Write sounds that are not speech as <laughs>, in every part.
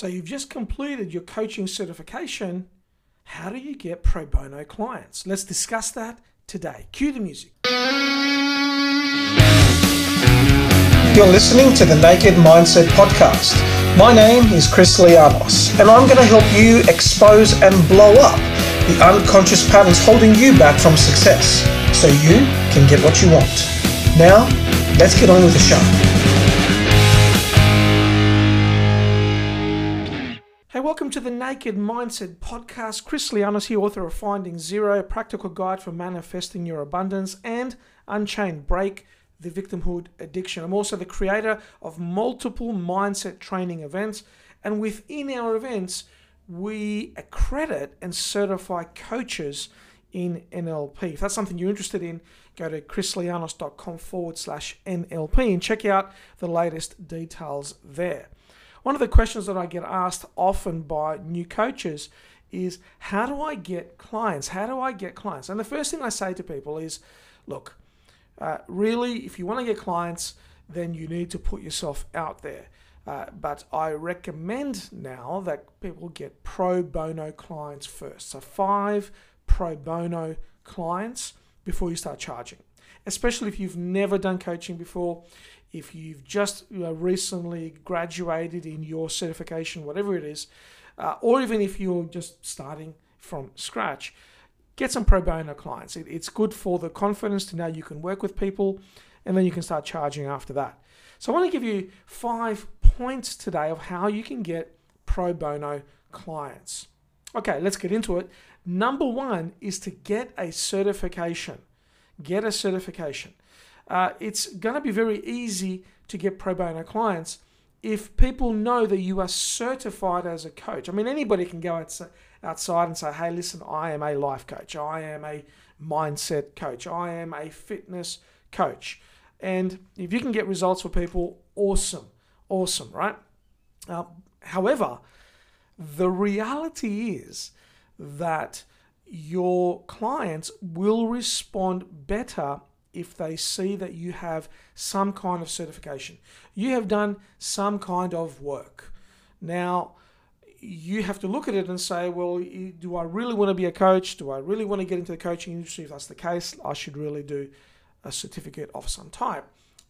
So you've just completed your coaching certification. How do you get pro bono clients? Let's discuss that today. Cue the music. You're listening to the Naked Mindset Podcast. My name is Chris Lianos, and I'm going to help you expose and blow up the unconscious patterns holding you back from success so you can get what you want. Now, let's get on with the show. Hey, welcome to the Naked Mindset Podcast. Chris Lianos here, author of Finding Zero, Practical Guide for Manifesting Your Abundance, and Unchained Break the victimhood addiction. I'm also the creator of multiple mindset training events, and within our events, we accredit and certify coaches in NLP. If that's something you're interested in, go to chrislianos.com forward slash NLP and check out the latest details there. One of the questions that I get asked often by new coaches is how do I get clients? How do I get clients? And the first thing I say to people is look, uh, really, if you want to get clients, then you need to put yourself out there. Uh, but I recommend now that people get pro bono clients first. So, five pro bono clients before you start charging, especially if you've never done coaching before, if you've just you know, recently graduated in your certification, whatever it is, uh, or even if you're just starting from scratch get some pro bono clients. It, it's good for the confidence to know you can work with people and then you can start charging after that. So I want to give you five points today of how you can get pro bono clients. Okay, let's get into it. Number one is to get a certification. Get a certification. Uh, it's going to be very easy to get pro bono clients if people know that you are certified as a coach. I mean, anybody can go outside and say, hey, listen, I am a life coach, I am a mindset coach, I am a fitness coach. And if you can get results for people, awesome, awesome, right? Uh, however, the reality is that your clients will respond better if they see that you have some kind of certification. You have done some kind of work. Now, you have to look at it and say, well, do I really want to be a coach? Do I really want to get into the coaching industry? If that's the case, I should really do a certificate of some type.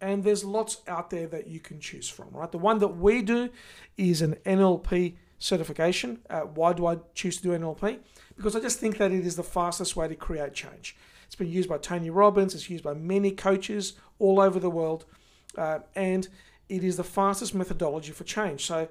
And there's lots out there that you can choose from, right? The one that we do is an NLP certification. Uh, why do I choose to do NLP? Because I just think that it is the fastest way to create change. It's been used by Tony Robbins, it's used by many coaches all over the world, uh, and it is the fastest methodology for change. So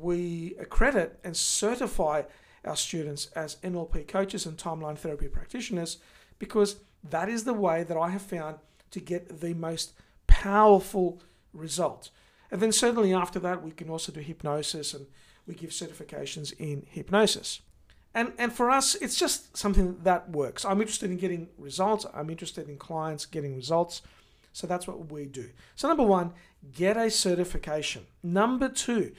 we accredit and certify our students as NLP coaches and timeline therapy practitioners because that is the way that I have found to get the most powerful result. And then certainly after that, we can also do hypnosis and we give certifications in hypnosis. And, and for us, it's just something that works. I'm interested in getting results. I'm interested in clients getting results. So that's what we do. So, number one, get a certification. Number two,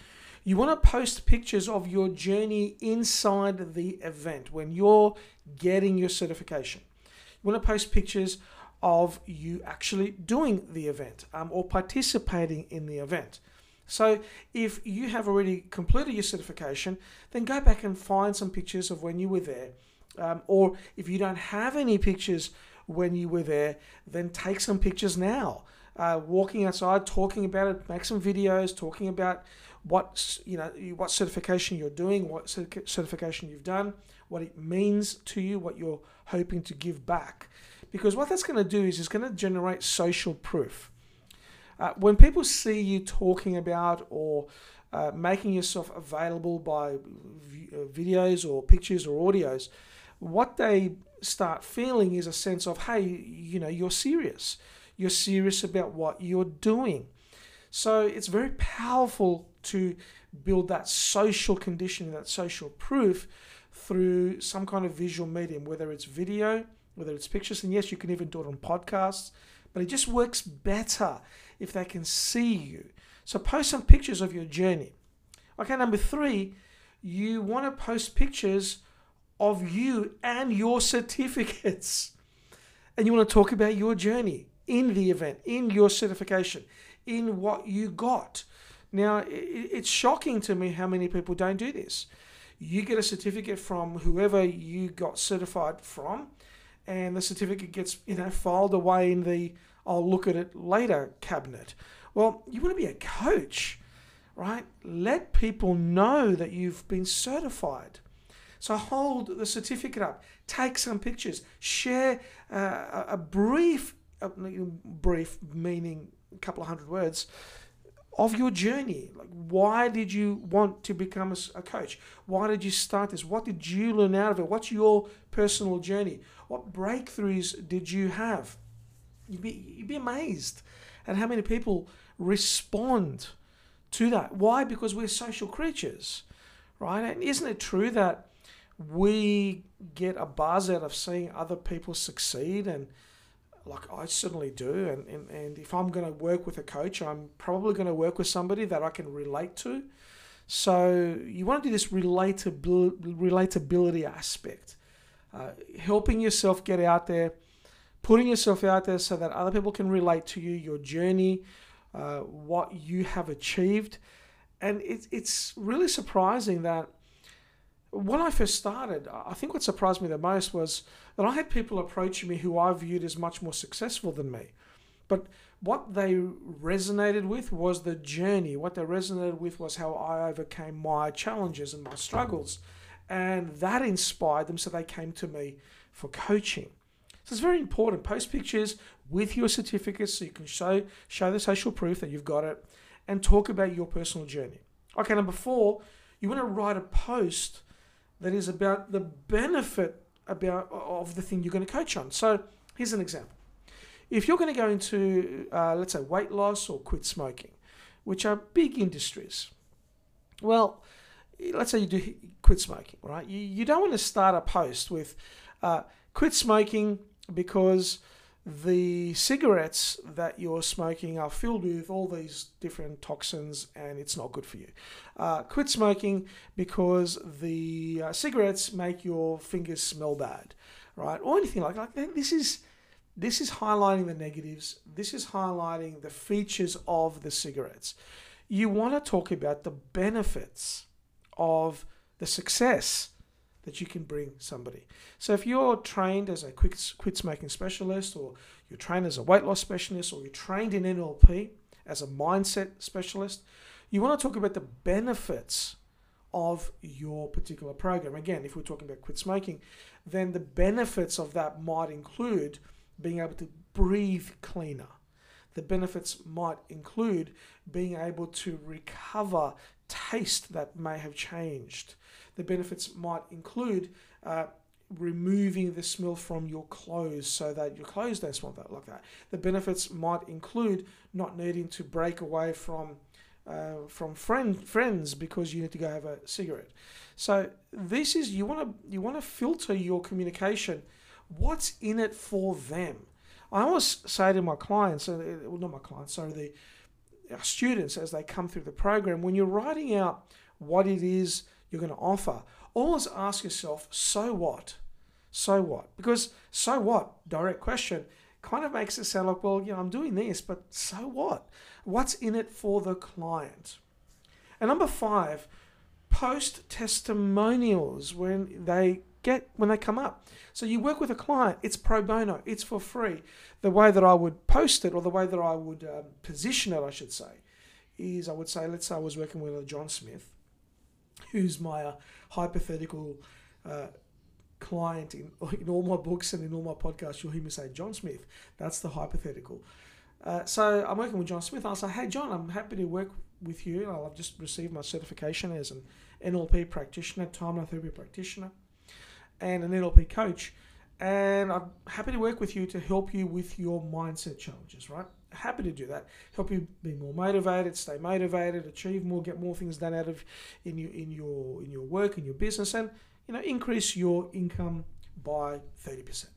you want to post pictures of your journey inside the event when you're getting your certification. You want to post pictures of you actually doing the event um, or participating in the event. So, if you have already completed your certification, then go back and find some pictures of when you were there. Um, or if you don't have any pictures when you were there, then take some pictures now. Uh, walking outside, talking about it, make some videos, talking about what you know what certification you're doing, what certification you've done, what it means to you, what you're hoping to give back. Because what that's going to do is it's going to generate social proof. Uh, when people see you talking about or uh, making yourself available by uh, videos or pictures or audios, what they start feeling is a sense of, hey, you know, you're serious. You're serious about what you're doing. So it's very powerful to build that social conditioning, that social proof through some kind of visual medium, whether it's video, whether it's pictures, and yes, you can even do it on podcasts, but it just works better if they can see you. So post some pictures of your journey. Okay, number three, you want to post pictures of you and your certificates. And you want to talk about your journey in the event, in your certification, in what you got. Now, it's shocking to me how many people don't do this. You get a certificate from whoever you got certified from, and the certificate gets you know filed away in the I'll look at it later cabinet. Well, you want to be a coach, right? Let people know that you've been certified. So hold the certificate up, take some pictures, share uh, a brief, uh, brief meaning a couple of hundred words of your journey. Like, why did you want to become a, a, coach? Why did you start this? What did you learn out of it? What's your personal journey? What breakthroughs did you have? You'd be, you'd be amazed at how many people respond to that. Why? Because we're social creatures, right? And isn't it true that we get a buzz out of seeing other people succeed and like I certainly do and, and, and if I'm going to work with a coach I'm probably going to work with somebody that I can relate to. So you want to do this relatability, relatability aspect. Uh, helping yourself get out there putting yourself out there so that other people can relate to you your journey uh, what you have achieved. And it, it's really surprising that when I first started, I think what surprised me the most was that I had people approaching me who I viewed as much more successful than me. But what they resonated with was the journey. What they resonated with was how I overcame my challenges and my struggles. And that inspired them, so they came to me for coaching. So it's very important. Post pictures with your certificates so you can show show the social proof that you've got it and talk about your personal journey. Okay, number four, you want to write a post that is about the benefit about of the thing you're going to coach on. So here's an example. If you're going to go into, uh, let's say, weight loss or quit smoking, which are big industries, well, let's say you do quit smoking, right? You, you don't want to start a post with uh, quit smoking because the cigarettes that you're smoking are filled with all these different toxins and it's not good for you. Uh, quit smoking because the uh, cigarettes make your fingers smell bad, right? Or anything like that. This is this is highlighting the negatives. This is highlighting the features of the cigarettes. You want to talk about the benefits of the success that you can bring somebody. So if you're trained as a quit, quit smoking specialist, or you're trained as a weight loss specialist, or you're trained in NLP as a mindset specialist, you want to talk about the benefits of your particular program. Again, if we're talking about quit smoking, then the benefits of that might include being able to breathe cleaner. The benefits might include being able to recover taste that may have changed. The benefits might include uh, removing the smell from your clothes so that your clothes don't smell that like that. The benefits might include not needing to break away from uh, from friend friends because you need to go have a cigarette. So this is you want to you want to filter your communication. What's in it for them? I always say to my clients, uh, well, not my clients, sorry, the students as they come through the program, when you're writing out what it is you're going to offer, always ask yourself, so what? So what? Because so what, direct question, kind of makes it sound like, well, yeah, I'm doing this, but so what? What's in it for the client? And number five, post testimonials when they get when they come up. So you work with a client, it's pro bono, it's for free. The way that I would post it, or the way that I would um, position it, I should say, is I would say, let's say I was working with a John Smith, who's my uh, hypothetical uh, client in, <laughs> in all my books and in all my podcasts. You'll hear me say John Smith. That's the hypothetical. Uh, so I'm working with John Smith. I'll say, hey, John, I'm happy to work with you. I've just received my certification as an NLP practitioner, timeline therapy practitioner, and an NLP coach. And I'm happy to work with you to help you with your mindset challenges, right? happy to do that. Help you be more motivated, stay motivated, achieve more, get more things done out of in your in your in your work, in your business, and you know increase your income by thirty percent.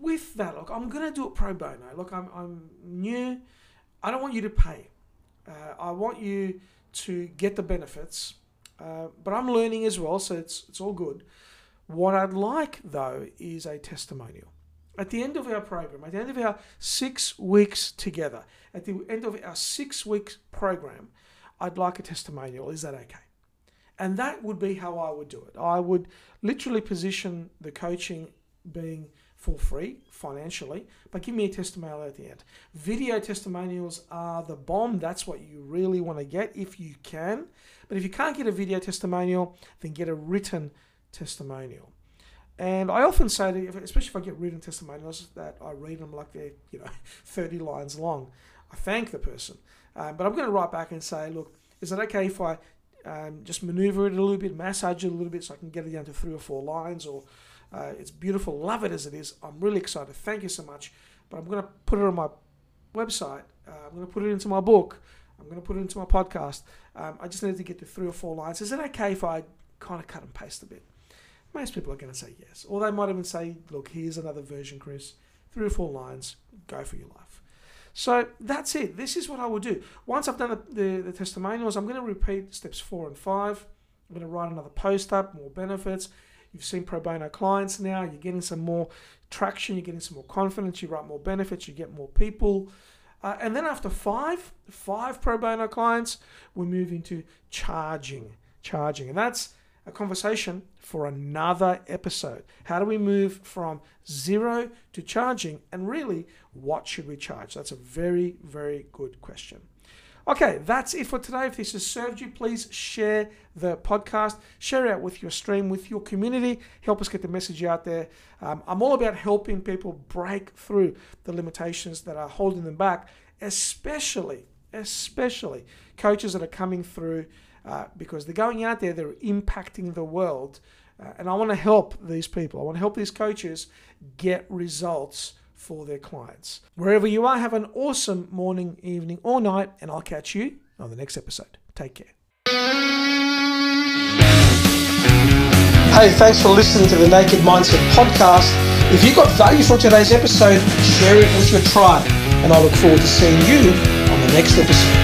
With that, look, I'm gonna do it pro bono. Look, I'm I'm new. I don't want you to pay. Uh, I want you to get the benefits, uh, but I'm learning as well, so it's it's all good. What I'd like though is a testimonial. at the end of our program, at the end of our six weeks together, at the end of our six weeks program, I'd like a testimonial. Is that okay? And that would be how I would do it. I would literally position the coaching being for free financially, but give me a testimonial at the end. Video testimonials are the bomb. That's what you really want to get if you can. But if you can't get a video testimonial, then get a written testimonial. And I often say, to, especially if I get written testimonials, that I read them like they're you know <laughs> 30 lines long. I thank the person, um, but I'm going to write back and say, look, is it okay if I um, just maneuver it a little bit, massage it a little bit, so I can get it down to three or four lines, or uh, it's beautiful, love it as it is. I'm really excited. Thank you so much. But I'm going to put it on my website. Uh, I'm going to put it into my book. I'm going to put it into my podcast. Um, I just need to get to three or four lines. Is it okay if I kind of cut and paste a bit? Most people are going to say yes. Or they might even say, look, here's another version, Chris. Three or four lines. Go for your life. So that's it. This is what I will do. Once I've done the, the, the testimonials, I'm going to repeat steps four and five. I'm going to write another post up, more benefits. You've seen pro bono clients now. You're getting some more traction. You're getting some more confidence. You write more benefits. You get more people. Uh, and then after five, five pro bono clients, we move into charging, charging, and that's a conversation for another episode. How do we move from zero to charging, and really, what should we charge? That's a very, very good question. Okay, that's it for today. If this has served you, please share the podcast, share it out with your stream, with your community. Help us get the message out there. Um, I'm all about helping people break through the limitations that are holding them back, especially, especially coaches that are coming through uh, because they're going out there, they're impacting the world. Uh, and I want to help these people. I want to help these coaches get results for their clients. Wherever you are, have an awesome morning, evening, or night, and I'll catch you on the next episode. Take care. Hey, thanks for listening to the Naked Mindset podcast. If you got value from today's episode, share it with your tribe, and I look forward to seeing you on the next episode.